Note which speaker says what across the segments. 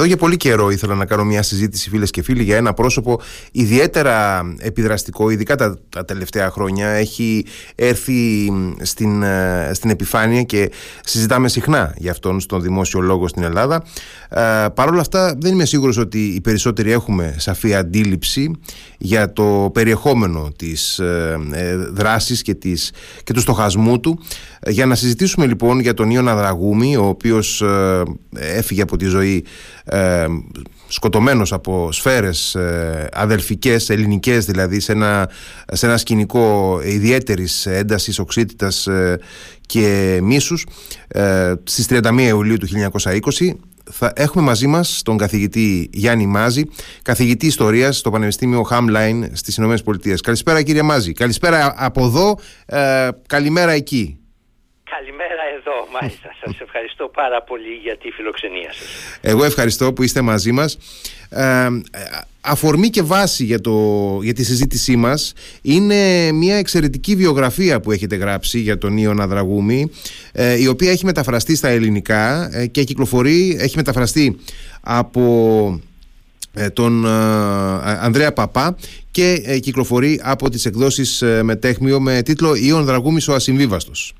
Speaker 1: Εδώ για πολύ καιρό ήθελα να κάνω μια συζήτηση, φίλες και φίλοι, για ένα πρόσωπο ιδιαίτερα επιδραστικό, ειδικά τα, τα τελευταία χρόνια. Έχει έρθει στην, ε, στην επιφάνεια και συζητάμε συχνά για αυτόν στον δημόσιο λόγο στην Ελλάδα. Ε, Παρ' όλα αυτά, δεν είμαι σίγουρος ότι οι περισσότεροι έχουμε σαφή αντίληψη για το περιεχόμενο της ε, ε δράσης και, της, και του στοχασμού του. Για να συζητήσουμε λοιπόν για τον Ιωνα Δραγούμη, ο οποίος έφυγε από τη ζωή ε, σκοτωμένος από σφαίρες ε, αδελφικές, ελληνικές δηλαδή σε ένα, σε ένα σκηνικό ιδιαίτερης έντασης, οξύτητας ε, και μίσους ε, στις 31 Ιουλίου του 1920 θα έχουμε μαζί μας τον καθηγητή Γιάννη Μάζη, καθηγητή ιστορίας στο Πανεπιστήμιο Χάμλαϊν στις Ηνωμένες Πολιτείες. Καλησπέρα κύριε Μάζη. Καλησπέρα από εδώ, ε, καλημέρα εκεί.
Speaker 2: Καλημέρα εδώ, μάλιστα. Σας ευχαριστώ πάρα πολύ για τη φιλοξενία σας.
Speaker 1: Εγώ ευχαριστώ που είστε μαζί μας. Ε, αφορμή και βάση για, το, για τη συζήτησή μας είναι μια εξαιρετική βιογραφία που έχετε γράψει για τον Ιωνα Δραγούμη ε, η οποία έχει μεταφραστεί στα ελληνικά ε, και κυκλοφορεί, έχει μεταφραστεί από ε, τον Ανδρέα Παπά και κυκλοφορεί από τις εκδόσεις Μετέχμιο με τίτλο «Ιων Δραγούμης ο Ασυμβίβαστος».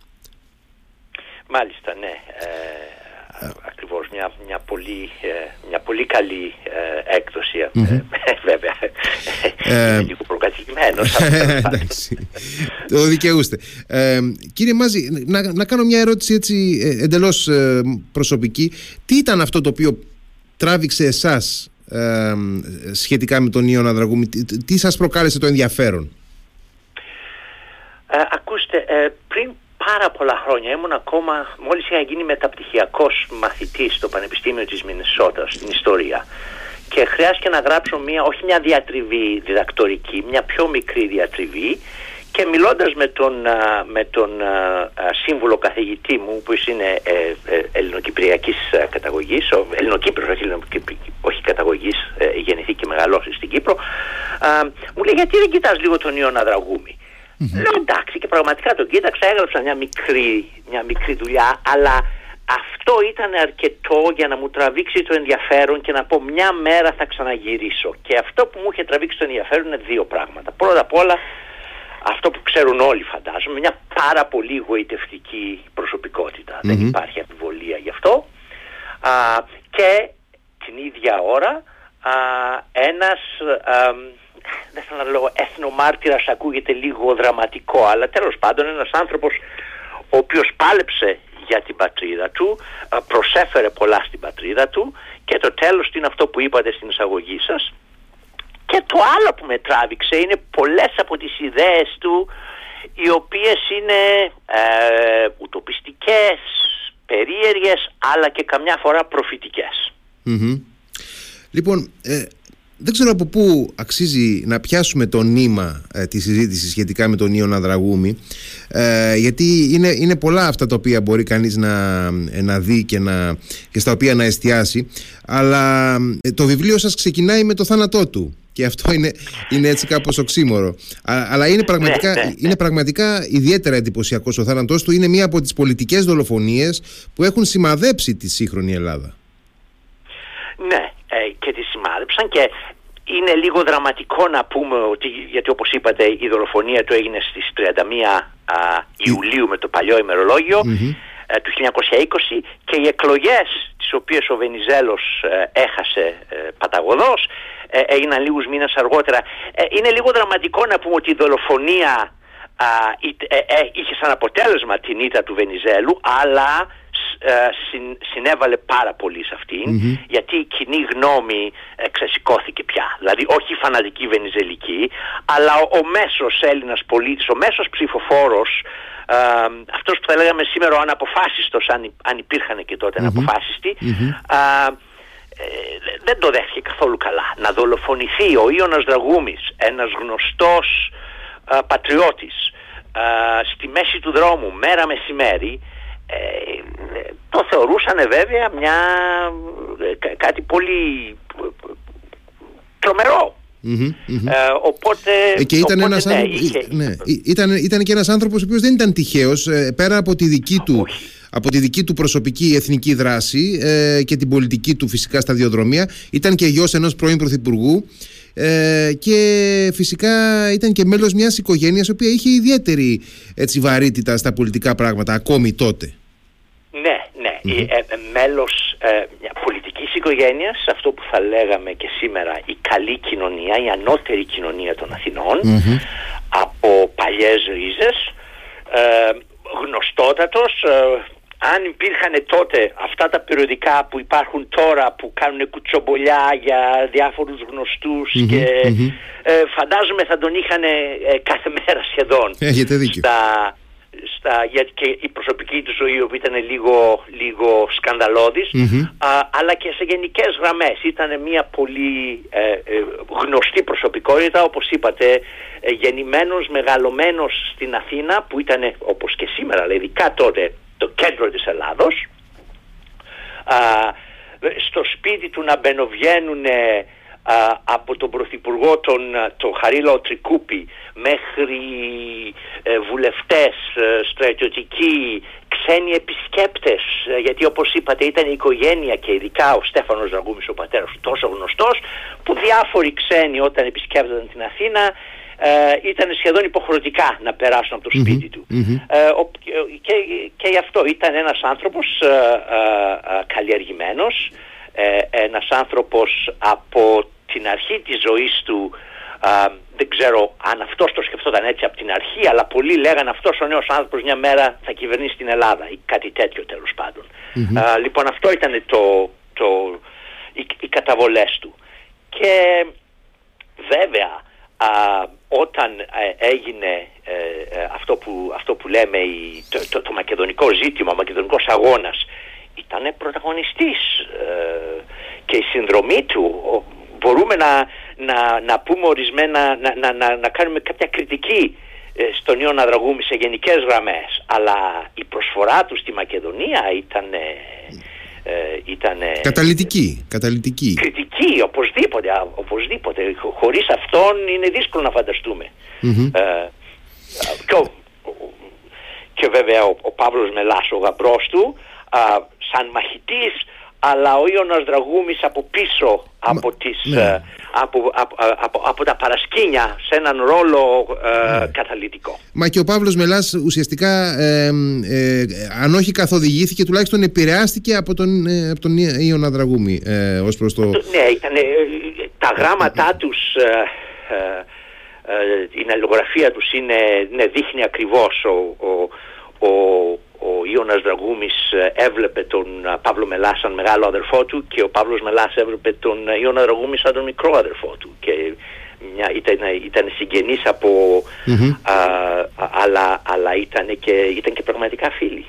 Speaker 2: Μάλιστα, ναι. Ε, ακριβώς μια, μια, πολύ, ε, μια πολύ καλή ε, έκδοση. Mm-hmm. βέβαια, ε, είναι λίγο προκατηλημένος.
Speaker 1: Εντάξει, το δικαιούστε. Ε, κύριε Μάζη, να, να κάνω μια ερώτηση έτσι ε, εντελώς ε, προσωπική. Τι ήταν αυτό το οποίο τράβηξε εσάς ε, σχετικά με τον Ιωνα Δραγούμη, τι, τι σας προκάλεσε το ενδιαφέρον;
Speaker 2: ακούστε, πριν πάρα πολλά χρόνια. Ήμουν ακόμα, μόλις είχα γίνει μεταπτυχιακός μαθητής στο Πανεπιστήμιο της Μινεσότας στην ιστορία και χρειάστηκε να γράψω μια, όχι μια διατριβή διδακτορική, μια πιο μικρή διατριβή και μιλώντας με τον, με τον σύμβουλο καθηγητή μου που είναι ε, ε, ελληνοκυπριακής καταγωγής, ελληνοκύπρος όχι καταγωγής, ε, γεννηθεί και μεγαλώσει στην Κύπρο, μου λέει γιατί δεν κοιτάς λίγο τον Ιωνα Δραγούμη; Mm-hmm. Λέω εντάξει και πραγματικά τον κοίταξα, έγραψα μια μικρή, μια μικρή δουλειά, αλλά αυτό ήταν αρκετό για να μου τραβήξει το ενδιαφέρον και να πω μια μέρα θα ξαναγυρίσω. Και αυτό που μου είχε τραβήξει το ενδιαφέρον είναι δύο πράγματα. Πρώτα απ' όλα αυτό που ξέρουν όλοι φαντάζομαι, μια πάρα πολύ γοητευτική Δεν υπάρχει αμφιβολία γι' αυτό. Α, και την ίδια ώρα α, ένας δεν θέλω να λέω εθνομάρτυρας ακούγεται λίγο δραματικό αλλά τέλος πάντων ένας άνθρωπος ο οποίος πάλεψε για την πατρίδα του, προσέφερε πολλά στην πατρίδα του και το τέλος είναι αυτό που είπατε στην εισαγωγή σας. Και το άλλο που με τράβηξε είναι πολλές από τις ιδέες του οι οποίες είναι ε, ουτοπιστικές, περίεργες αλλά και καμιά φορά
Speaker 1: Λοιπόν, ε, δεν ξέρω από πού αξίζει να πιάσουμε το νήμα ε, τη συζήτηση σχετικά με τον Ιωνα Δραγούμη ε, γιατί είναι, είναι πολλά αυτά τα οποία μπορεί κανείς να, ε, να δει και, να, και στα οποία να εστιάσει αλλά ε, το βιβλίο σας ξεκινάει με το θάνατό του. Και αυτό είναι, είναι έτσι κάπως οξύμορο. Αλλά είναι πραγματικά, ναι, ναι, ναι. είναι πραγματικά ιδιαίτερα εντυπωσιακός ο θάνατός του. Είναι μία από τις πολιτικές δολοφονίες που έχουν σημαδέψει τη σύγχρονη Ελλάδα.
Speaker 2: Ναι, και τη σημάδεψαν και είναι λίγο δραματικό να πούμε ότι, γιατί όπως είπατε η δολοφονία του έγινε στις 31 Ιουλίου με το παλιό ε, του 1920 και οι εκλογές τις οποίες ο Βενιζέλος ε, έχασε ε, παταγωδός έγιναν λίγους μήνες αργότερα. είναι λίγο δραματικό να πούμε ότι η δολοφονία είχε σαν αποτέλεσμα την ήττα του Βενιζέλου αλλά ε, συνέβαλε πάρα πολύ σε αυτην γιατί η κοινή γνώμη ε, ξεσηκώθηκε πια. Δηλαδή όχι η φανατική βενιζελική αλλά ο, ο μέσος Έλληνας πολίτης, ο μέσος ψηφοφόρος ε, αυτός που θα λέγαμε σήμερα ο αναποφάσιστος αν, αν υπήρχαν και τότε αναποφάσιστοι ε, δεν το δέχτηκε καθόλου καλά. Να δολοφονηθεί ο Ιωνας Δραγούμης, ένας γνωστός ε, πατριώτης, στη μέση του δρόμου μέρα μεσημέρι ε, το θεωρούσαν βέβαια μια, ε, κάτι πολύ τρομερό. Ε, οπότε,
Speaker 1: και ήταν, ένας ναι, άνθρωπος, ναι, ήταν, ήταν και ένας άνθρωπος ο οποίος δεν ήταν τυχαίος πέρα από τη δική του από τη δική του προσωπική εθνική δράση ε, και την πολιτική του φυσικά σταδιοδρομία. Ήταν και γιος ενός πρώην πρωθυπουργού ε, και φυσικά ήταν και μέλος μιας οικογένειας η οποία είχε ιδιαίτερη έτσι, βαρύτητα στα πολιτικά πράγματα ακόμη τότε.
Speaker 2: Ναι, ναι. Ε, ε, μέλος ε, μια πολιτικής οικογένειας, αυτό που θα λέγαμε και σήμερα η καλή κοινωνία, η ανώτερη κοινωνία των αθηνων από παλιές ρίζες, ε, γνωστότατος, αν υπήρχαν τότε αυτά τα περιοδικά που υπάρχουν τώρα που κάνουν κουτσομπολιά για διάφορους και ε, φαντάζομαι θα τον είχαν ε, κάθε μέρα σχεδόν
Speaker 1: Έχετε δίκιο.
Speaker 2: Στα, στα, γιατί και η προσωπική του ζωή που ήταν λίγο, λίγο σκανδαλωδης αλλά και σε γενικές γραμμές. Ήταν μια πολύ ε, γνωστή προσωπικότητα όπως είπατε γεννημένος, μεγαλωμένος στην Αθήνα που ήταν όπως και σήμερα αλλά ειδικά τότε το κέντρο της Ελλάδος. Α, στο σπίτι του να μπαινοβγαίνουν από τον Πρωθυπουργό τον το Χαρίλαο Τρικούπη μέχρι ε, βουλευτές, ε, στρατιωτικοί, ξένοι επισκέπτες ε, γιατί όπως είπατε ήταν η οικογένεια και ειδικά ο Στέφανος Δραγούμης ο πατέρας του τόσο γνωστός που διάφοροι ξένοι όταν επισκέπτονταν την Αθήνα ε, ήταν σχεδόν υποχρεωτικά να περάσουν από το σπιτι του. Ε, και, και γι' αυτό ήταν ένας άνθρωπος ε, ε, ε καλλιεργημένος, ένας άνθρωπος από την αρχή της ζωής του δεν ξέρω αν αυτός το σκεφτόταν έτσι από την αρχή, αλλά πολλοί λέγανε αυτός ο νέος άνθρωπος μια μέρα θα κυβερνήσει την Ελλάδα ή κάτι τέτοιο τέλος λοιπόν αυτό ήταν το, το, οι, οι καταβολές του. Και βέβαια όταν ε, έγινε ε, ε, αυτό, που, αυτό που λέμε η, το, το, μακεδονικό ζήτημα, ο μακεδονικός αγώνας ήταν πρωταγωνιστής και η συνδρομή του μπορούμε να, να, να πούμε ορισμένα, να, να, να, να κάνουμε κάποια κριτική στον Ιωνα Δραγούμη σε γενικές γραμμές αλλά η προσφορά του στη Μακεδονία ήταν ε, ήταν...
Speaker 1: Καταλητική, καταλητική.
Speaker 2: Κριτική, οπωσδήποτε, οπωσδήποτε. Χωρίς αυτόν είναι δύσκολο να φανταστούμε. Ε, και, βέβαια ο, ο Παύλος Μελάς, ο γαμπρός του, σαν μαχητής αλλά ο Ιωνας Δραγούμης από πίσω από, τις, ναι. ε, από, από, από, τα παρασκήνια σε έναν ρόλο ε, ναι. καταλητικό.
Speaker 1: Μα και ο Παύλος Μελάς ουσιαστικά ε, ε, αν όχι καθοδηγήθηκε τουλάχιστον επηρεάστηκε από τον, ε, από τον Ιωνα Δραγούμη ως προς το...
Speaker 2: Ναι, ήταν, τα γράμματά τους η αλληλογραφία τους είναι, ναι, δείχνει ακριβώς ο, ο, ο ο Ιώνας Δραγούμης ε, έβλεπε τον ε, Παύλο Μελάς σαν μεγάλο αδερφό του και ο Παύλος Μελάς έβλεπε τον ε, Ιώνα Δραγούμη σαν τον μικρό αδερφό του και μια, ήταν, ήταν συγγενείς από αλλά, αλλά ήταν, και, ήταν και πραγματικά φίλοι.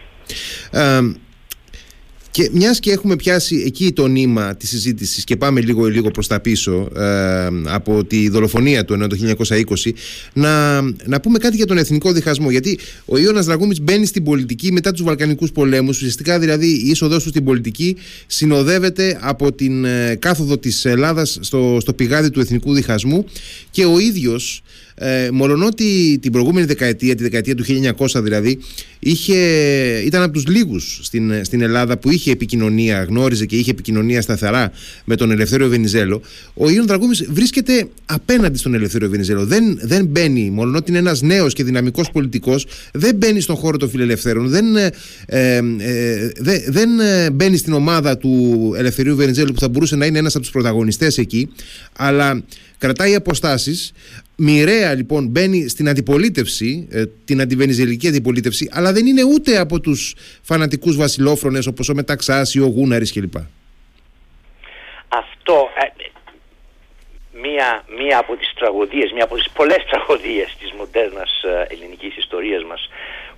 Speaker 1: Και μιας και έχουμε πιάσει εκεί το νήμα της συζήτησης και πάμε λίγο λίγο προς τα πίσω ε, από τη δολοφονία του ενώ το 1920 να, να πούμε κάτι για τον εθνικό διχασμό. Γιατί ο Ιώνας Δραγούμης μπαίνει στην πολιτική μετά τους Βαλκανικούς πολέμους. Ουσιαστικά δηλαδή η είσοδός του στην πολιτική συνοδεύεται από την ε, κάθοδο της Ελλάδας στο, στο πηγάδι του εθνικού διχασμού. Και ο ίδιος ε, μολονότι την προηγούμενη δεκαετία, τη δεκαετία του 1900 δηλαδή, είχε, ήταν από τους λίγους στην, στην Ελλάδα που είχε επικοινωνία, γνώριζε και είχε επικοινωνία σταθερά με τον Ελευθέριο Βενιζέλο, ο Ιων Δραγούμης βρίσκεται απέναντι στον Ελευθέριο Βενιζέλο. Δεν, δεν μπαίνει, μολονότι είναι ένας νέος και δυναμικός πολιτικός, δεν μπαίνει στον χώρο των φιλελευθέρων, δεν, ε, ε, δεν ε, μπαίνει στην ομάδα του Ελευθερίου Βενιζέλου που θα μπορούσε να είναι ένας από τους πρωταγωνιστές εκεί, αλλά κρατάει αποστάσεις Μοιραία λοιπόν μπαίνει στην αντιπολίτευση, ε, την αντιβενιζελική αντιπολίτευση, αλλά δεν είναι ούτε από τους φανατικούς βασιλόφρονες όπως ο Μεταξάς ή ο Γούναρης κλπ.
Speaker 2: Αυτό, ε, μία, μία από τις τραγωδίες, μία από τις πολλές τραγωδίες της μοντέρνας ε, ελληνικής ιστορίας μας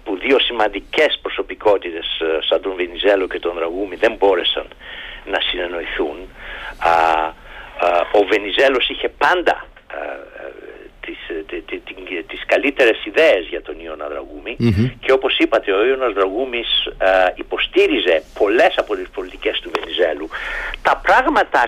Speaker 2: που δύο σημαντικές προσωπικότητες σαν τον Βενιζέλο και τον Ραγούμι δεν μπόρεσαν να συνεννοηθούν. ο Βενιζέλος είχε πάντα τις, ε, τις καλύτερες ιδέες για τον Ιωνα και όπως είπατε ο Ιωνας Δραγούμης ε, υποστήριζε πολλές από τις πολιτικές του Βενιζέλου. Τα πράγματα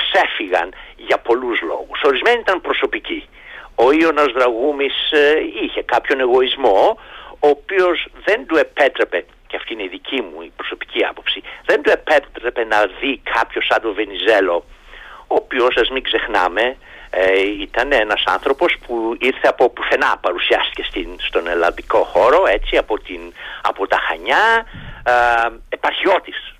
Speaker 2: ξέφυγαν για πολλούς λόγους. Ορισμένοι ήταν προσωπικοί. Ο Ιωνας Δραγούμης ε, είχε κάποιον εγωισμό ο οποίος δεν του επέτρεπε και αυτή είναι η δική μου η προσωπική άποψη, δεν του επέτρεπε να δει κάποιος σαν τον Βενιζέλο, ο οποίος, ας μην ξεχνάμε, ε, ήταν ένας άνθρωπος που ήρθε από πουθενά, παρουσιάστηκε στην, στον ελλαδικό χώρο, έτσι, από, την, από τα Χανιά, ε, επαρχιώτης,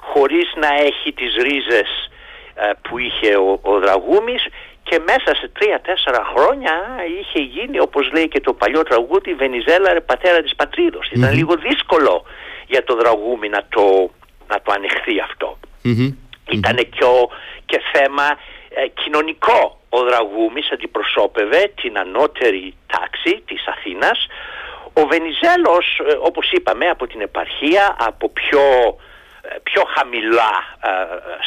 Speaker 2: χωρίς να έχει τις ρίζες ε, που είχε ο, ο Δραγούμης και μέσα σε τρία-τέσσερα χρόνια είχε γίνει όπως λέει και το παλιό τραγούδι Βενιζέλα ρε πατέρα της πατριδος Ήταν λίγο δύσκολο για το Δραγούμι να το, να το ανοιχθεί αυτό. Ήταν και, και θέμα ε, κοινωνικό. Ο Δραγούμης αντιπροσώπευε την ανώτερη τάξη της Αθήνας. Ο Βενιζέλος, ε, όπως είπαμε, από την επαρχία, από πιο ε, πιο χαμηλά ε,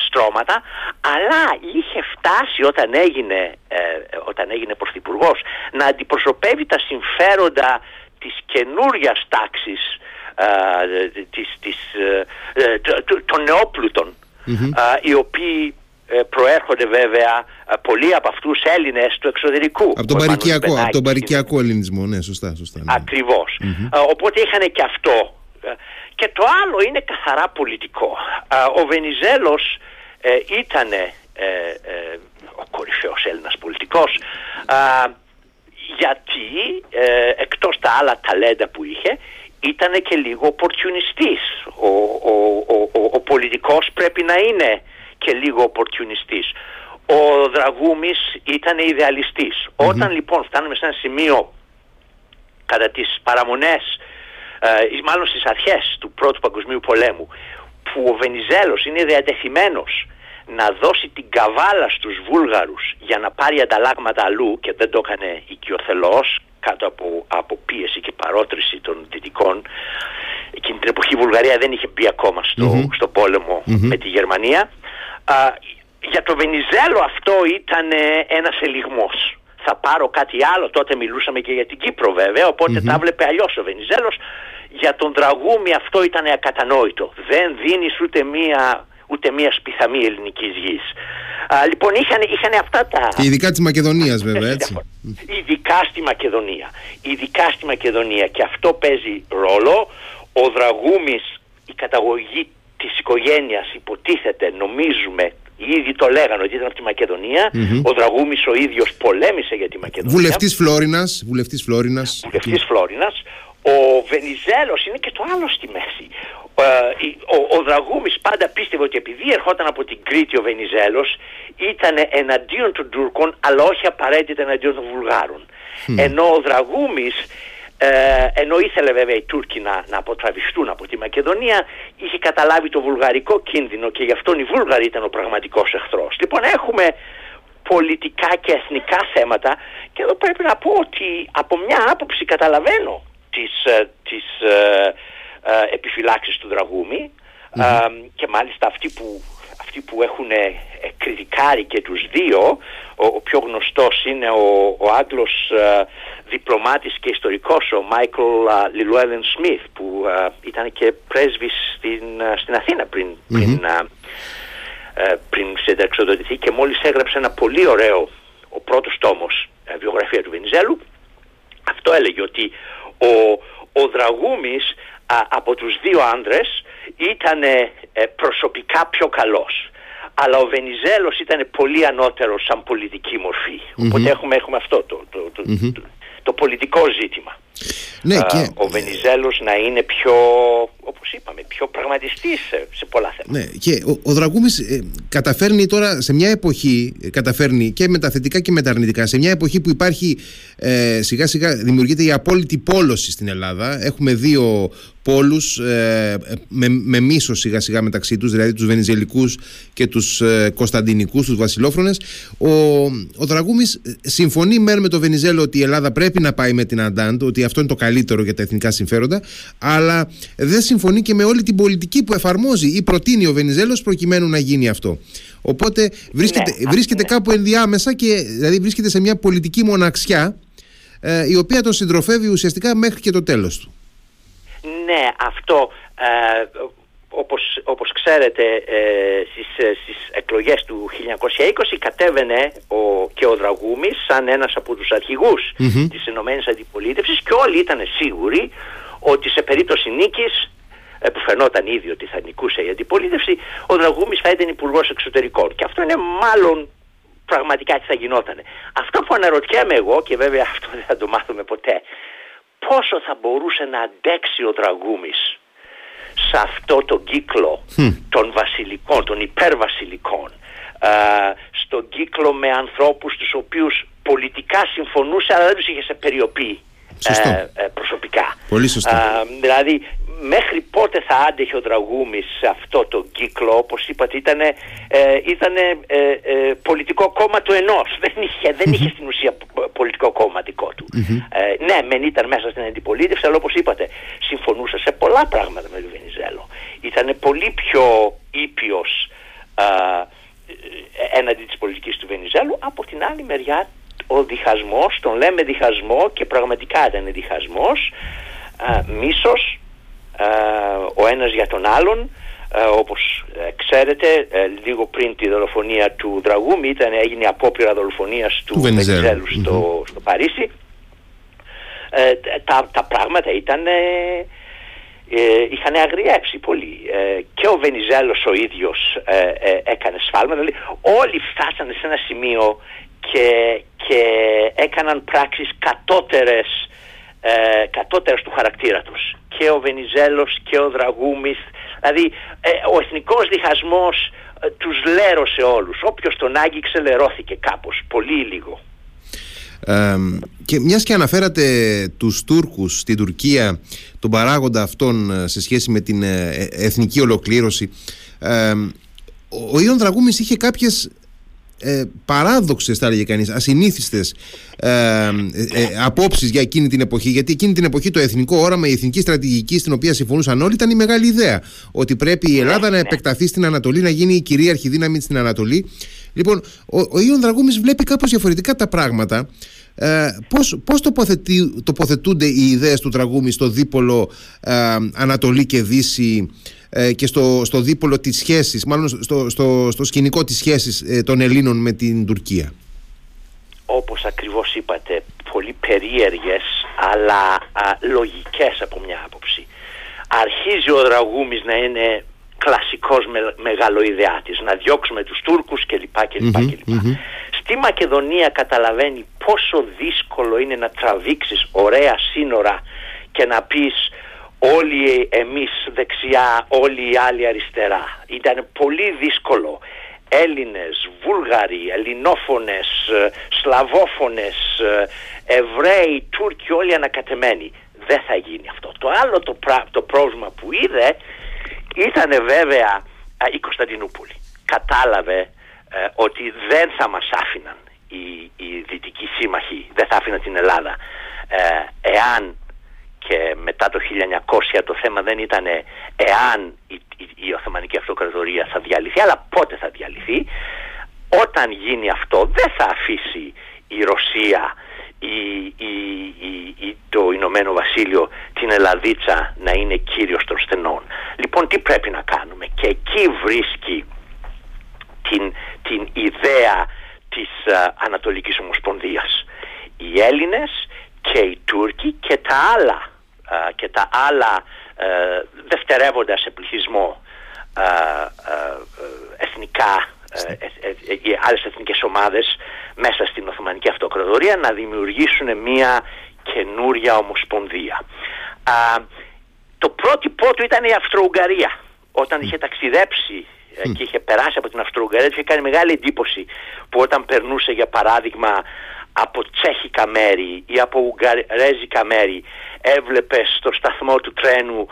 Speaker 2: στρώματα αλλά είχε φτάσει όταν έγινε, ε, όταν έγινε πρωθυπουργός να αντιπροσωπεύει τα συμφέροντα της καινούριας τάξης της, της, των νεοπλουτων οι οποίοι προέρχονται βέβαια πολλοί από αυτούς Έλληνες του εξωτερικού.
Speaker 1: Από τον παρικιακό, από τον παρικιακό ελληνισμό, ναι, σωστά. σωστά ναι.
Speaker 2: ακριβως οπότε είχαν και αυτό και το άλλο είναι καθαρά πολιτικό. Ο Βενιζέλος ε, ήταν ε, ε, ο κορυφαίος Έλληνας πολιτικός γιατί ε, εκτός τα άλλα ταλέντα που είχε ήταν και λίγο opportunistής. Ο, ο, ο, ο, πολιτικός πρέπει να είναι και λίγο opportunistής. Ο Δραγούμης ήταν Όταν λοιπόν φτάνουμε σε ένα σημείο κατά τις παραμονές ε, μάλλον στις αρχές του Πρώτου Παγκοσμίου Πολέμου που ο Βενιζέλος είναι διατεθειμένος να δώσει την καβάλα στους Βούλγαρους για να πάρει ανταλλάγματα αλλού και δεν το έκανε οικειοθελώς κάτω από, από πίεση και παρότριση των Δυτικών εκείνη την εποχή η Βουλγαρία δεν είχε μπει ακόμα στο, πολεμο με τη Γερμανία για το Βενιζέλο αυτό ήταν ένας ελιγμός θα πάρω κάτι άλλο. Τότε μιλούσαμε και για την Κύπρο βέβαια, τα βλέπε αλλιώς ο Βενιζέλος. Για τον Τραγούμι αυτό ήταν ακατανόητο. Δεν δίνεις ούτε μία, ούτε μία σπιθαμή ελληνικής γης. λοιπόν είχαν, είχαν αυτά τα...
Speaker 1: Και ειδικά της Μακεδονίας βέβαια έτσι.
Speaker 2: ειδικά στη Μακεδονία. Ειδικά στη Μακεδονία και αυτό παίζει ρόλο. Ο Δραγούμης, η καταγωγή της οικογένειας υποτίθεται, νομίζουμε, οι ίδιοι το λέγανε ότι ήταν από τη μακεδονια Ο Δραγούμης ο ίδιος πολέμησε για τη Μακεδονία.
Speaker 1: Βουλευτής Φλόρινας. Βουλευτής Φλόρινας.
Speaker 2: Βουλευτής Φλόρινας. Ο Βενιζέλος είναι και το άλλο στη μέση. Ε, ο, ο Δραγούμης πάντα πίστευε ότι επειδή ερχόταν από την Κρήτη ο Βενιζέλος ήταν εναντίον των Τούρκων αλλά όχι απαραίτητα εναντίον των Βουλγάρων. Ενώ ο Δραγούμης ε, ενώ ήθελε βέβαια οι Τούρκοι να, να αποτραβηστούν από τη Μακεδονία, είχε καταλάβει το βουλγαρικό κίνδυνο και γι' αυτόν οι Βούλγαροι ήταν ο πραγματικός εχθρός. Λοιπόν έχουμε πολιτικά και εθνικά θέματα και εδώ πρέπει να πω ότι από μια άποψη καταλαβαίνω τις, ε, τις ε, ε, επιφυλάξεις του Δραγούμη και μάλιστα αυτοί που αυτοί που έχουν ε, κριτικάρει και τους δύο, ο, ο πιο γνωστός είναι ο, ο Άγγλος ε, διπλωμάτης και ιστορικός, ο Μάικλ Λιλουέλεν Σμιθ, που ε, ήταν και πρέσβης στην, στην Αθήνα πριν, mm-hmm. πριν, πριν συνταξιοδοτηθεί και μόλις έγραψε ένα πολύ ωραίο, ο πρώτος τόμος, βιογραφία του Βενιζέλου, αυτό έλεγε ότι ο, ο Δραγούμης από τους δύο άντρες ήταν ε, προσωπικά πιο καλός. Αλλά ο Βενιζέλος ήταν πολύ ανώτερος σαν πολιτική Οπότε έχουμε, έχουμε αυτό το, το, το, το πολιτικό ζήτημα.
Speaker 1: Ναι, και...
Speaker 2: Ο Βενιζέλος να είναι πιο, όπως είπαμε, πιο πραγματιστής σε, σε πολλά θέματα.
Speaker 1: Ναι, και ο, ο Δραγούμης ε, καταφέρνει τώρα σε μια εποχή, ε, καταφέρνει και με τα θετικά και με τα αρνητικά, σε μια εποχή που υπάρχει ε, σιγά σιγά δημιουργείται η απόλυτη πόλωση στην Ελλάδα. Έχουμε δύο πόλους ε, με, με μίσο σιγά σιγά μεταξύ τους, δηλαδή τους Βενιζελικούς και τους ε, Κωνσταντινικούς, τους Βασιλόφρονες. Ο, ο Δραγούμης συμφωνεί μεν με το Βενιζέλο ότι η Ελλάδα πρέπει να πάει με την Αντάντ, ότι αυτό είναι το καλύτερο για τα εθνικά συμφέροντα, αλλά δεν συμφωνεί και με όλη την πολιτική που εφαρμόζει ή προτείνει ο Βενιζέλος προκειμένου να γίνει αυτό. Οπότε βρίσκεται, ναι, βρίσκεται ναι. κάπου ενδιάμεσα και δηλαδή βρίσκεται σε μια πολιτική μοναξιά ε, η οποία τον συντροφεύει ουσιαστικά μέχρι και το τέλος του.
Speaker 2: Ναι, αυτό ε, όπως, όπως ξέρετε ε, στις, ε, στις εκλογές του 1920 κατέβαινε ο, και ο Δραγούμης σαν ένας από τους αρχηγούς mm-hmm. της Ενωμένης Αντιπολίτευσης και όλοι ήταν σίγουροι ότι σε περίπτωση νίκης ε, που φαινόταν ήδη ότι θα νικούσε η αντιπολίτευση, ο Δραγούμης θα ήταν υπουργός εξωτερικών. Και αυτό είναι μάλλον πραγματικά τι θα γινόταν. Αυτό που αναρωτιέμαι εγώ και βέβαια αυτό δεν θα το μάθουμε ποτέ, πόσο θα μπορούσε να αντέξει ο Δραγούμης σε αυτό το κύκλο των βασιλικών, των υπερβασιλικών, α, στον κύκλο με ανθρώπους τους οποίους πολιτικά συμφωνούσε αλλά δεν τους είχε σε περιοπή
Speaker 1: ε,
Speaker 2: ε, προσωπικά.
Speaker 1: Πολύ σωστά.
Speaker 2: δηλαδή μέχρι πότε θα άντεχε ο Δραγούμης σε αυτό το κύκλο όπως είπατε ήταν ε, ήτανε, ε, ε, πολιτικό κόμμα του ενός. Δεν είχε, δεν είχε στην ουσία πολιτικό κόμμα δικό του. Ε, ναι μεν ήταν μέσα στην αντιπολίτευση αλλά όπως είπατε συμφωνούσε σε πολλά πράγματα με τον Βενιζέλο. Ήταν πολύ πιο ήπιος έναντι της πολιτικής του Βενιζέλου. Από την άλλη μεριά ο διχασμός, τον λέμε διχασμό και πραγματικά ήταν διχασμός, α, μίσος, ο ένας για τον άλλον, όπως ε, ξέρετε λίγο πριν τη δολοφονία του Δραγούμη ήταν, έγινε απόπειρα δολοφονίας του, Βενιζέλου. Στο, στο Παρίσι. Ε, τα, τα πράγματα ήταν... Ε, είχαν αγριέψει πολύ. Και ο Βενιζέλος ο ίδιος έκανε σφάλματα. Δηλαδή όλοι φτάσανε σε ένα σημείο και, και έκαναν πράξεις κατώτερες, ε, κατώτερες του χαρακτήρα τους. Και ο Βενιζέλος και ο Δραγούμης, δηλαδή ε, ο εθνικός διχασμός ε, τους λέρωσε όλους. Όποιος τον άγγιξε λερώθηκε κάπως, πολύ λίγο.
Speaker 1: και μιας και αναφέρατε τους Τούρκους στην Τουρκία τον παράγοντα αυτόν ε, σε σχέση με την εθνική ολοκλήρωση ο Ιων Δραγούμης είχε κάποιες ε, παράδοξες θα έλεγε κανείς ασυνήθιστες ε, ε, ε, απόψεις για εκείνη την εποχή. Γιατί εκείνη την εποχή το εθνικό όραμα η εθνική στρατηγική στην οποία συμφωνούσαν όλοι ήταν η μεγάλη ιδέα. Ότι πρέπει η Ελλάδα να επεκταθεί στην Ανατολή να γίνει η κυρίαρχη δύναμη στην Ανατολή. Λοιπόν ο, ο Ιων Δραγούμης βλέπει κάπως διαφορετικά τα πράγματα. Ε, πώς, πώς τοποθετούνται οι ιδέες του Τραγούμη στο δίπολο ε, Ανατολή και Δύση ε, και στο, στο δίπολο της σχέσης, μάλλον στο, στο, στο σκηνικό της σχέσης ε, των Ελλήνων με την Τουρκία.
Speaker 2: Όπως ακριβώς είπατε, πολύ περίεργες αλλά α, λογικές από μια άποψη. Αρχίζει ο Δραγούμης να είναι κλασικός με, μεγαλοειδεάτης, να διώξουμε τους Τούρκους κλπ. κλπ, Στη Μακεδονία καταλαβαίνει πόσο δύσκολο είναι να τραβήξεις ωραία σύνορα και να πεις όλοι εμείς δεξιά, όλοι οι άλλοι αριστερά. Ήταν πολύ δύσκολο. Έλληνες, Βούλγαροι, Ελληνόφωνες, ε, Σλαβόφωνες, ε, Εβραίοι, Τούρκοι, όλοι ανακατεμένοι. Δεν θα γίνει αυτό. Το άλλο το, το πρόβλημα που είδε ήταν βέβαια η Κωνσταντινούπολη. Κατάλαβε ε, ότι δεν θα μας άφηναν οι, οι δυτικοί σύμμαχοι, δεν θα άφηναν την Ελλάδα εάν και μετά το 1900 το θέμα δεν ήταν εάν η, η, η Οθωμανική Αυτοκρατορία θα διαλυθεί, αλλά πότε θα διαλυθεί. Όταν γίνει αυτό δεν θα αφήσει η Ρωσία ή, ή, το Ηνωμένο Βασίλειο την Ελλαδίτσα να είναι κύριος των στενών. Λοιπόν τι πρέπει να κάνουμε; Και εκεί βρίσκει την, την ιδέα της uh, Ανατολικής Ομοσπονδίας. Οι Έλληνες και οι Τούρκοι και τα άλλα και τα άλλα ε, δευτερεύοντα σε πληθυσμό εθνικά οι άλλες εθνικές ομάδες μέσα στην Οθωμανική Αυτοκρατορία να δημιουργήσουν μια καινούρια ομοσπονδία. Το πρώτο του ήταν η Αυστρο-Ουγγαρία. Όταν είχε ταξιδέψει ε, και είχε περάσει από την Αυστρο-Ουγγαρία, είχε κάνει μεγάλη εντύπωση που όταν περνούσε για παράδειγμα από τσέχικα μέρη ή από ουγγαρέζικα μέρη έβλεπε στο σταθμό του τρένου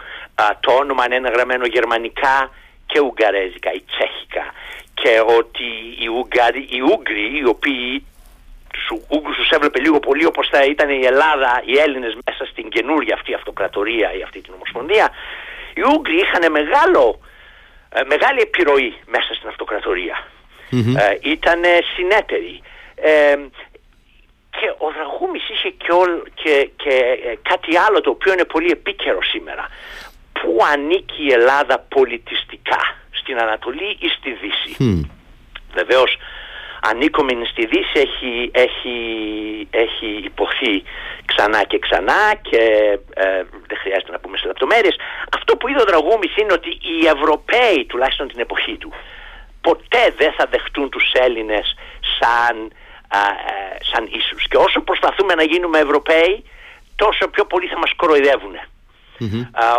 Speaker 2: το όνομα είναι γραμμένο γερμανικά και ουγγαρέζικα ή τσέχικα. Και ότι οι, Ουγγαρι, οι Ούγγροι οι οποίοι τους Ούγγρους τους έβλεπε λίγο πολύ όπως θα ήταν η Ελλάδα, οι Έλληνες μέσα στην καινούρια αυτή αυτοκρατορία ή αυτή την ομοσπονδία οι Ούγγροι είχαν μεγάλο, ε, μεγάλη επιρροή μέσα στην αυτοκρατορία. Mm-hmm. ε, ήταν συνέτεροι. Ε, και ο Δραγούμης είχε και, και, και ε, κάτι άλλο το οποίο είναι πολύ επίκαιρο σήμερα. Πού ανήκει η Ελλάδα πολιτιστικά, στην Ανατολή ή στη Δύση; Mm. Βεβαίως ανήκομενη στη Δύση έχει, έχει, έχει υποθεί ξανά και ξανά και ε, δεν χρειάζεται να πούμε σε λεπτομέρειες. Αυτό που είδε ο Δραγούμης είναι ότι οι Ευρωπαίοι τουλάχιστον την εποχή του ποτέ δεν θα δεχτούν τους Έλληνες σαν, α, ε, σαν ίσους και όσο προσπαθούμε να γίνουμε Ευρωπαίοι τόσο πιο πολύ θα μας κοροϊδεύουν.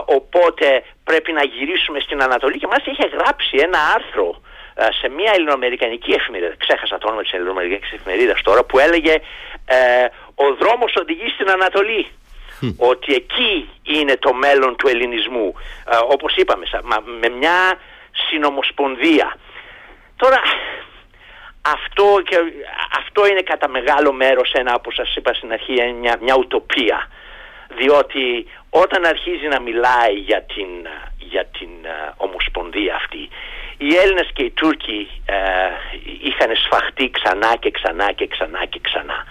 Speaker 2: οπότε πρέπει να γυρίσουμε στην Ανατολή και μας είχε γράψει ένα άρθρο σε μια ελληνοαμερικανική εφημερίδα, ξέχασα το όνομα της ελληνοαμερικανικής εφημερίδας τώρα, που έλεγε ε, «Ο δρόμος οδηγεί στην Ανατολή». Ότι εκεί είναι το μέλλον του ελληνισμού. Ε, όπως είπαμε, με μια συνομοσπονδία. Τώρα, αυτό, και, αυτό είναι κατά μεγάλο μέρος ένα, όπως σας είπα στην αρχή, μια, μια ουτοπία. Διότι όταν αρχίζει να μιλάει για την, για την uh, ομοσπονδία αυτή, οι Έλληνες και οι Τούρκοι ε, είχαν σφαχτεί ξανά και ξανά και ξανά και ξανά.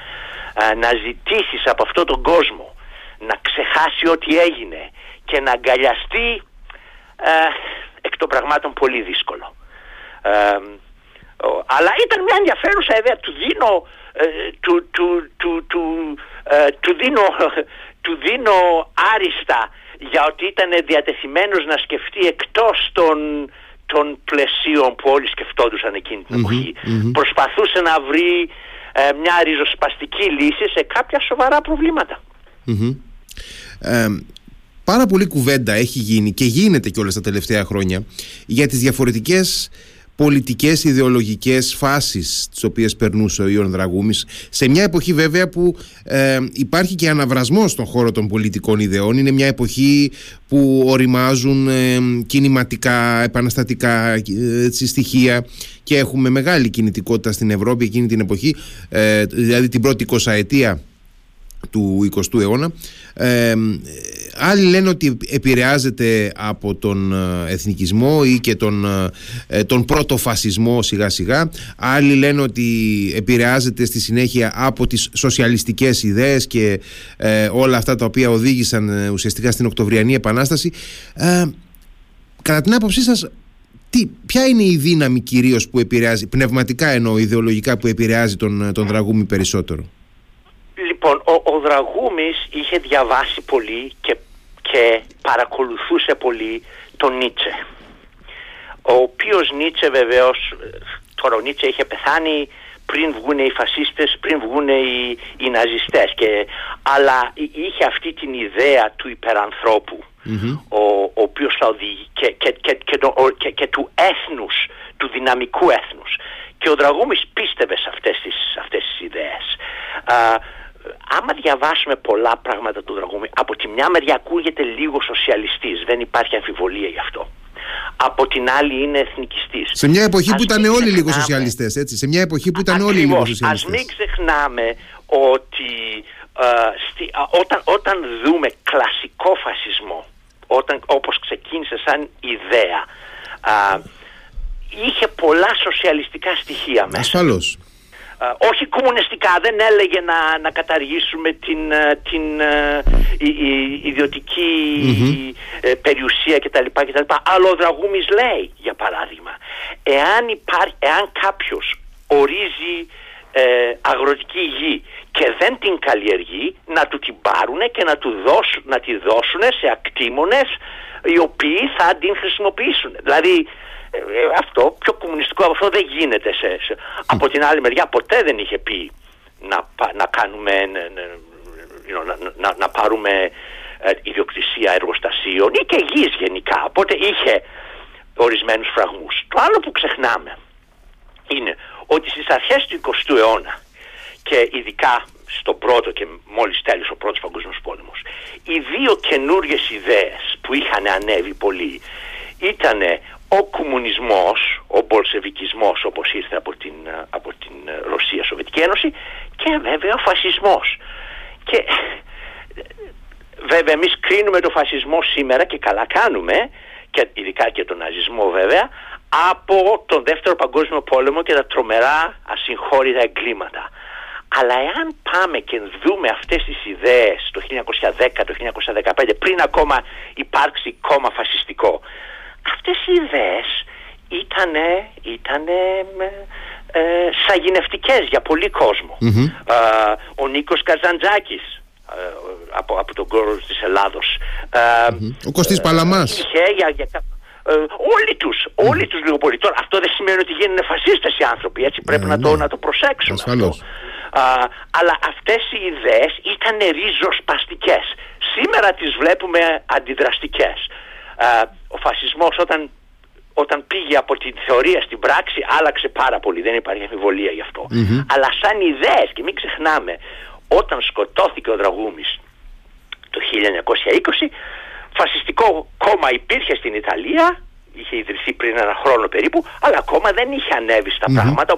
Speaker 2: Ε, να ζητήσεις από αυτόν τον κόσμο να ξεχάσει ό,τι έγινε και να αγκαλιαστεί ε, εκ των πραγμάτων πολύ δύσκολο. Ε, αλλά ήταν μια ενδιαφέρουσα ιδέα. Του δίνω του, του, του, του, δίνω, του δίνω άριστα για ότι ήταν διατεθειμένος να σκεφτεί εκτός των των πλαισίων που όλοι σκεφτόντουσαν εκείνη την εποχη Προσπαθούσε να βρει ε, μια ριζοσπαστική λύση σε κάποια σοβαρά
Speaker 1: Ε, πάρα πολύ κουβέντα έχει γίνει και γίνεται και όλα τα τελευταία χρόνια για τις διαφορετικές πολιτικές ιδεολογικές φάσεις τις οποίες περνούσε ο Ιων Δραγούμης. Σε μια εποχή βέβαια που ε, υπάρχει και αναβρασμός στον χώρο των πολιτικών ιδεών. Είναι μια εποχή που οριμάζουν ε, κινηματικά, επαναστατικά ε, στοιχεία και έχουμε μεγάλη κινητικότητα στην Ευρώπη εκείνη την εποχή ε, δηλαδή την πρώτη εικοσαετία του 20ου αιώνα. Ε, άλλοι λένε ότι επηρεάζεται από τον ε, εθνικισμό ή και τον, ε, τον πρώτο φασισμό σιγά σιγά. Άλλοι λένε ότι επηρεάζεται στη συνέχεια από τις σοσιαλιστικές ιδέες και ε, όλα αυτά τα οποία οδήγησαν ουσιαστικά στην Οκτωβριανή Επανάσταση. Κατά την άποψή σας τι, ποια είναι η δύναμη κυρίως που επηρεάζει πνευματικά εννοώ ιδεολογικά που επηρεάζει τον, τον Δραγούμη περισσότερο;
Speaker 2: Λοιπόν, ο, ο Δραγούμης είχε διαβάσει πολύ και, και παρακολουθούσε πολύ τον Νίτσε. Ο οποίος Νίτσε βεβαίως, τώρα ο Νίτσε είχε πεθάνει πριν βγουν οι φασίστες, πριν βγουν οι, οι ναζιστές και, αλλά είχε αυτή την ιδέα του υπερανθρωπου ο, ο οποίος θα οδηγεί και, και, και, και, και, του έθνους, του δυναμικού έθνους. Και ο Δραγούμης πίστευε σε αυτές τις, αυτές τις ιδέες άμα διαβάσουμε πολλά πράγματα του Δραγούμη, από τη μια μεριά ακούγεται λίγο σοσιαλιστής, δεν υπάρχει αμφιβολία γι' αυτό. Από την άλλη είναι εθνικιστής.
Speaker 1: Σε μια εποχή που ήταν όλοι λίγο σοσιαλιστές, έτσι. Σε μια εποχή που ήταν όλοι λίγο σοσιαλιστές.
Speaker 2: Ας μην ξεχνάμε ότι ε, όταν, όταν δούμε κλασικό φασισμό, όταν, όπως ξεκίνησε σαν ιδέα, είχε πολλά σοσιαλιστικά στοιχεία μέσα.
Speaker 1: Ασφαλώς
Speaker 2: όχι κομμουνιστικά, δεν έλεγε να, να καταργήσουμε την, ε, την ε, ιδιωτικη ε, περιουσία κτλ, κτλ. Αλλά ο Δραγούμης λέει, για παράδειγμα, εάν, υπάρχει, εάν κάποιος ορίζει αγροτική γη και δεν την καλλιεργεί, να του την πάρουν και να, του δώσουν, να τη δώσουν σε ακτήμονες οι οποίοι θα την χρησιμοποιήσουν. Δηλαδή ε, αυτό, πιο κομμουνιστικό από αυτό δεν γίνεται. Σε, Από την άλλη μεριά ποτέ δεν είχε πει να, να κάνουμε, να, να, πάρουμε ε, ιδιοκτησία εργοστασίων ή και γης γενικά. Οπότε είχε ορισμένους φραγμούς. Το άλλο που ξεχνάμε είναι ότι στις αρχές του 20ου αιώνα και ειδικά στο πρώτο και μόλις τέλειωσε ο πρώτος παγκόσμιος πόλεμος οι δύο καινούριες ιδέες που είχαν ανέβει πολύ ήταν ο κομμουνισμός, ο μπολσεβικισμός όπως ήρθε από την, από την Ρωσία Σοβιετική Ένωση και βέβαια ο φασισμός. Και βέβαια εμείς κρίνουμε το φασισμό σήμερα και καλά κάνουμε και ειδικά και τον ναζισμό βέβαια από τον δεύτερο παγκόσμιο πόλεμο και τα τρομερά ασυγχώρητα εγκλήματα. Αλλά εάν πάμε και δούμε αυτές τις ιδέες το 1910, το 1915 πριν ακόμα υπάρξει κόμμα φασιστικό αυτές οι ιδέες ήτανε, ήτανε ε, σαγηνευτικές για πολύ ο Νίκος Καζαντζάκης ε, από, από τον κόρο της Ελλάδος.
Speaker 1: Ο Κωστής Παλαμάς.
Speaker 2: Είχε για, για, ε, όλοι τους, mm. όλοι τους λίγο πολύ. Τώρα αυτό δεν σημαίνει ότι γίνουν φασίστες οι άνθρωποι, έτσι πρέπει να, το, ναι. να το προσέξουμε
Speaker 1: Ασφαλώς.
Speaker 2: αλλά αυτές οι ιδέες ήταν ριζοσπαστικές. Σήμερα τις βλέπουμε αντιδραστικές. Ο φασισμός όταν όταν πήγε από την θεωρία στην πράξη άλλαξε πάρα πολύ, δεν υπάρχει αμφιβολία γι' αυτό. Αλλά σαν ιδέες και μην ξεχνάμε, όταν σκοτώθηκε ο Δραγούμης το 1920, φασιστικό κόμμα υπήρχε στην Ιταλία, είχε ιδρυθεί πριν ένα χρόνο περίπου, αλλά ακόμα δεν είχε ανέβει στα πράγματα,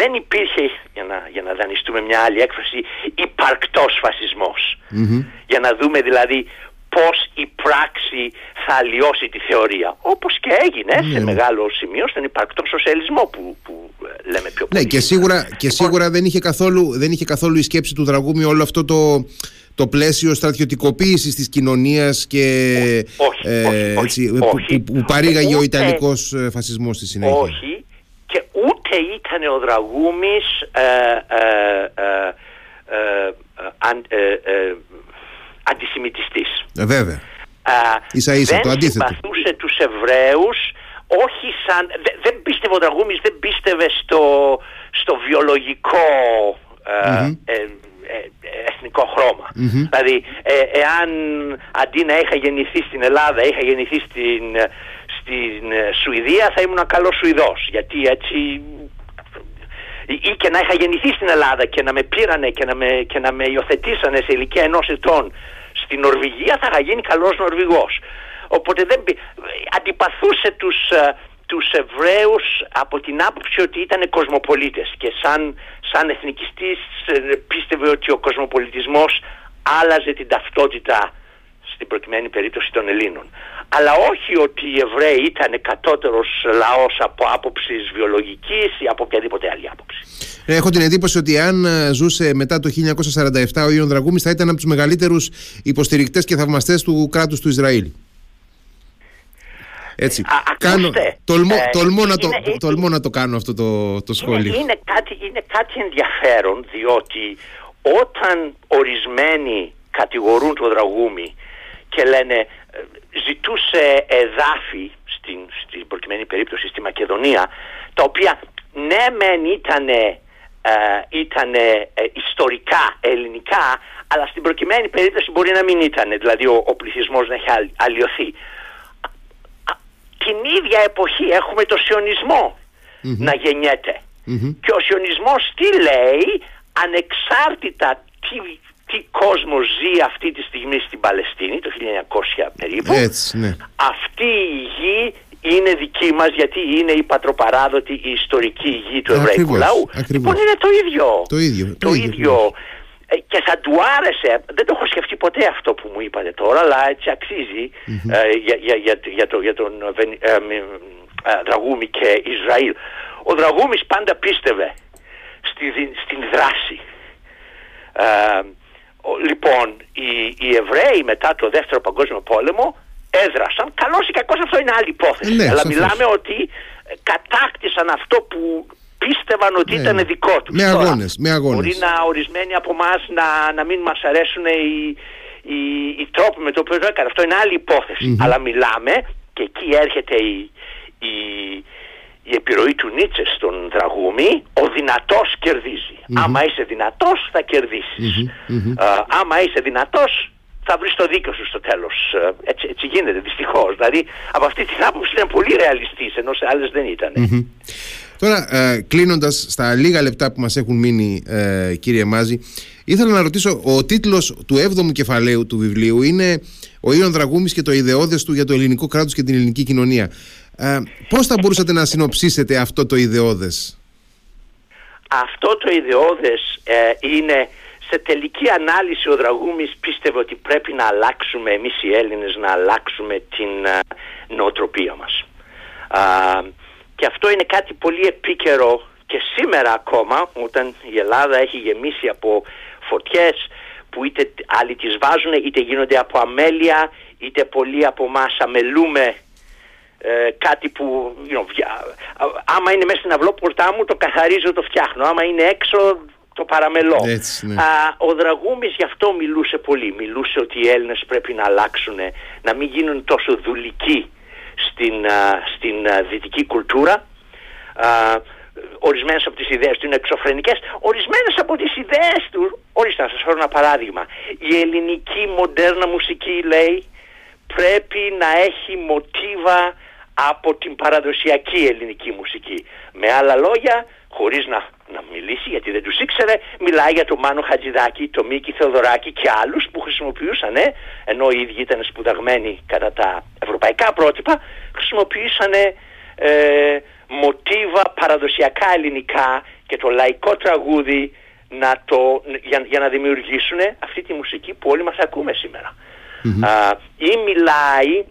Speaker 2: δεν υπήρχε, για να, για να δανειστούμε μια άλλη έκφραση, υπαρκτός Για να δούμε δηλαδή πώς η πράξη θα αλλοιώσει τη θεωρία. Όπως και έγινε σε ναι. μεγάλο σημείο στον υπαρκτό σοσιαλισμό που, που ε, λέμε πιο
Speaker 1: πολύ. Ναι, και σίγουρα, και λοιπόν, σίγουρα δεν, είχε καθόλου, δεν είχε καθόλου η σκέψη του Δραγούμη όλο αυτό το, το πλαίσιο στρατιωτικοποίησης της κοινωνίας και
Speaker 2: όχι, ε,
Speaker 1: όχι, που, που, παρήγαγε ο Ιταλικός ε, φασισμός στη συνέχεια.
Speaker 2: Όχι και ούτε ήταν ο Δραγούμης ε, ε, αντισημιτιστής.
Speaker 1: Ε, βέβαια. Α, ίσα ίσα,
Speaker 2: δεν
Speaker 1: το αντίθετο.
Speaker 2: συμπαθούσε τους Εβραίους όχι σαν... δεν πίστευε ο Δραγούμης, δεν πίστευε στο, στο βιολογικό ε, ε, ε, εθνικό Δηλαδή, εάν αντί να είχα γεννηθεί στην Ελλάδα, είχα γεννηθεί στην, στην Σουηδία, θα ήμουν καλός Σουηδός. Γιατί έτσι ή και να είχα γεννηθεί στην Ελλάδα και να με πήρανε και να με, και να με υιοθετήσανε σε ηλικία ενός ετών στην Νορβηγία θα είχα γίνει καλός Νορβηγός. Οπότε δεν, αντιπαθούσε τους, ε, τους Εβραίους από την άποψη ότι ήταν κοσμοπολίτες και σαν, σαν εθνικιστής ε, πίστευε ότι ο κοσμοπολιτισμός άλλαζε την ταυτότητα στην προκειμένη περίπτωση των Ελλήνων. Αλλά όχι ότι οι Εβραίοι ήταν κατώτερος λαός από άποψης βιολογικής ή από οποιαδήποτε άλλη άποψη.
Speaker 1: Ε, έχω την εντύπωση ότι αν ε, ζούσε μετά το 1947 ο Ιων Δραγούμης θα ήταν από τους μεγαλύτερους υποστηρικτές και θαυμαστές του κράτους του Ισραήλ. Έτσι.
Speaker 2: Α, Κάνω,
Speaker 1: τολμώ, ε, τολμώ, να το, τολμώ να το κάνω αυτό το, το σχόλιο.
Speaker 2: Είναι, είναι, κάτι, είναι κάτι ενδιαφέρον διότι όταν ορισμένοι κατηγορούν τον Δραγούμη και λένε ε, ζητούσε εδάφη στην, στην προκειμένη περίπτωση στη Μακεδονία τα οποία ναι μεν ήτανε, ε, ε, ιστορικά ελληνικά αλλά στην προκειμένη περίπτωση μπορεί να μην ήταν δηλαδή ο, ο πληθυσμός να έχει αλλοιωθεί. Την ίδια εποχή έχουμε το σιωνισμο να γεννιεται και ο σιωνισμός τι λέει; Ανεξάρτητα τι τι κόσμο ζει αυτή τη στιγμή στην Παλαιστίνη το 1900 περίπου
Speaker 1: Έτσι, ναι.
Speaker 2: αυτή η γη είναι δική μας γιατί είναι η πατροπαράδοτη η ιστορική γη του εβραϊκού λαού λοιπόν είναι το ίδιο
Speaker 1: το ίδιο,
Speaker 2: το, ίδιο. Ε, και θα του άρεσε, δεν το έχω σκεφτεί ποτέ αυτό που μου είπατε τώρα, αλλά έτσι ε, για, για, για, για, το, για τον ε, ε, Δραγούμη και Ισραήλ. Ο Δραγούμης πάντα πίστευε στη, στην δράση. Ε, λοιπόν, οι, οι Εβραίοι μετά το δεύτερο παγκόσμιο πόλεμο έδρασαν. Καλό ή κακό αυτό είναι άλλη υπόθεση.
Speaker 1: Ναι,
Speaker 2: Αλλά μιλάμε ότι ε, κατάκτησαν αυτό που πίστευαν ότι ναι, ήταν ναι. δικό τους.
Speaker 1: Με αγώνες. Με αγώνες.
Speaker 2: Μπορεί να ορισμένοι από εμάς να, να μην μας αρέσουν οι, οι, οι τρόποι με το οποίο το έκανε. Αυτό είναι άλλη Αλλά μιλάμε και εκεί έρχεται η, η, η επιρροή του Νίτσε στον Δραγούμη, ο δυνατός Άμα είσαι δυνατός θα κερδισεις άμα είσαι δυνατός θα βρεις το δίκιο σου στο τέλος. Ε, έτσι, έτσι γίνεται δυστυχώς. Δηλαδή από αυτή την άποψη ήταν πολύ ρεαλιστής ενώ σε άλλες δεν ηταν
Speaker 1: Τώρα, ε, κλείνοντας στα λίγα λεπτά που μας έχουν μείνει, ε, κύριε Μάζη, ήθελα να ρωτήσω: ο τίτλος του 7ου κεφαλαίου του βιβλίου είναι Ο Ιων Δραγούμης και το ιδεώδες του για το ελληνικό κράτος και την ελληνική κοινωνία. Ε, πώς θα μπορούσατε να συνοψίσετε αυτό το ιδεώδες;
Speaker 2: Αυτό το ιδεώδες ε, είναι σε τελική ανάλυση ο Δραγούμης πίστευε ότι πρέπει να αλλάξουμε εμείς οι Έλληνες να αλλάξουμε την ε, νοοτροπία μας. και αυτό είναι κάτι πολύ επίκαιρο και σήμερα ακόμα όταν η Ελλάδα έχει γεμίσει από φωτιές που είτε άλλοι τις βάζουν είτε γίνονται από αμέλεια είτε πολλοί από εμάς αμελούμε ε, κάτι που you know, άμα είναι μέσα στην αυλόπορτά μου το καθαρίζω, το φτιάχνω. Άμα είναι έξω το παραμελώ.
Speaker 1: Έτσι, ναι.
Speaker 2: ο Δραγούμης γι' αυτό μιλούσε πολύ. Μιλούσε ότι οι Έλληνες πρέπει να αλλάξουν, να μην γίνουν τόσο δουλικοί στην, στην δυτική κουλτούρα. Ορισμένες από τις ιδέες του είναι εξωφρενικές. Ορισμένες από τις ιδέες του, ορίστε να σας φέρω ένα παράδειγμα. Η ελληνική μοντέρνα μουσική λέει πρέπει να έχει μοτίβα από την παραδοσιακή ελληνική μουσική. Με άλλα λόγια, χωρίς να, να μιλήσει γιατί δεν τους ήξερε, μιλάει για τον Μάνο Χατζηδάκη, τον Μίκη Θεοδωράκη και άλλους που χρησιμοποιούσαν, ενώ οι ίδιοι ήταν σπουδαγμένοι κατά τα ευρωπαϊκά πρότυπα, χρησιμοποιούσαν ε, μοτίβα παραδοσιακά ελληνικά και το λαϊκό τραγούδι να το, για, για να δημιουργήσουν αυτή τη μουσική που όλοι μας ακούμε σήμερα. ή μιλάει,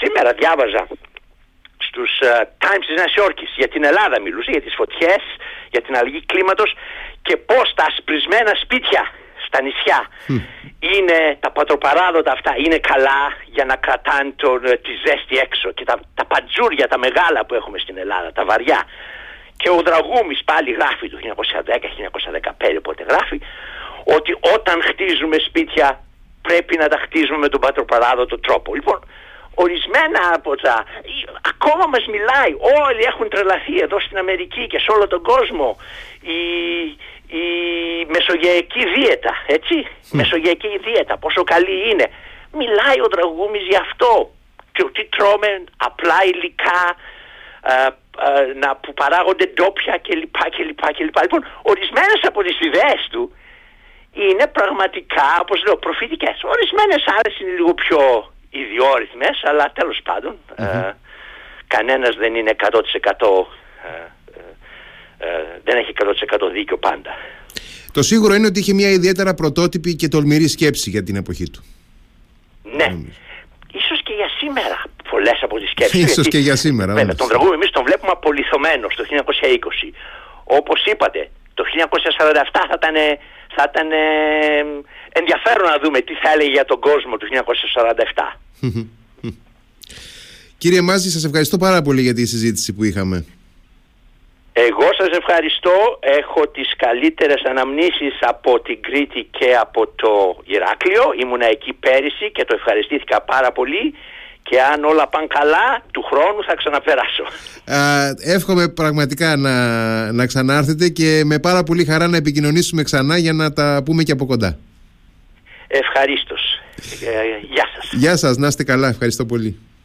Speaker 2: σήμερα διάβαζα στους uh, Times της Νέας Υόρκης. Για την Ελλάδα μιλούσε, για τις φωτιές, για την αλλαγή κλίματος και πώς τα ασπρισμένα σπίτια στα νησιά είναι τα πατροπαράδοτα αυτά είναι καλά για να κρατάνε τον, ε, τη ζέστη έξω. Και τα, τα πατζούρια τα μεγάλα που έχουμε στην Ελλάδα, τα βαριά. Και ο Δραγούμης πάλι γράφει το 1910-1915 πότε γράφει ότι όταν χτίζουμε σπίτια πρέπει να τα χτίζουμε με τον πατροπαράδοτο τρόπο. Λοιπόν, ορισμένα από τα... Ακόμα μας μιλάει, όλοι έχουν τρελαθεί εδώ στην Αμερική και σε όλο τον κόσμο η, η μεσογειακή δίαιτα, έτσι, μεσογειακή δίαιτα, πόσο καλή είναι. Μιλάει ο Δραγούμης γι' αυτό και ότι τρώμε απλά υλικά α, να, που παράγονται ντόπια κλπ. κλπ, Λοιπόν, ορισμένες από τις ιδέες του είναι πραγματικά, όπως λέω, προφητικές. Ορισμένες άλλες είναι λίγο πιο ιδιόρυθμες, αλλά τέλος πάντων ε, κανένας δεν είναι 100% ε, ε, δεν έχει 100% δίκιο πάντα.
Speaker 1: Το σίγουρο είναι ότι είχε μια ιδιαίτερα πρωτότυπη και τολμηρή σκέψη για την εποχή του.
Speaker 2: Ναι. Ίσως και για σήμερα πολλές από τις σκέψεις.
Speaker 1: Ίσως και για σήμερα.
Speaker 2: Βέβαια, τον τραγούδι εμείς τον βλέπουμε απολυθωμένος το 1920. Όπως είπατε, το 1947 θα ήταν, θα ήταν ενδιαφέρον να δούμε τι θα έλεγε για τον κόσμο του 1947.
Speaker 1: Κύριε Μάζη, σας ευχαριστώ πάρα πολύ για τη συζήτηση που είχαμε.
Speaker 2: Εγώ σας ευχαριστώ. Έχω τις καλύτερες αναμνήσεις από την Κρήτη και από το Ηράκλειο. Ήμουνα εκεί πέρυσι και το ευχαριστήθηκα πάρα πολύ και αν όλα πάνε καλά του χρόνου θα ξαναπεράσω.
Speaker 1: Α, εύχομαι πραγματικά να, να ξανάρθετε και με πάρα πολύ χαρά να επικοινωνήσουμε ξανά για να τα πούμε και από κοντά.
Speaker 2: Ευχαρίστως. Ε, γεια σας.
Speaker 1: Γεια σας, να είστε καλά. Ευχαριστώ πολύ.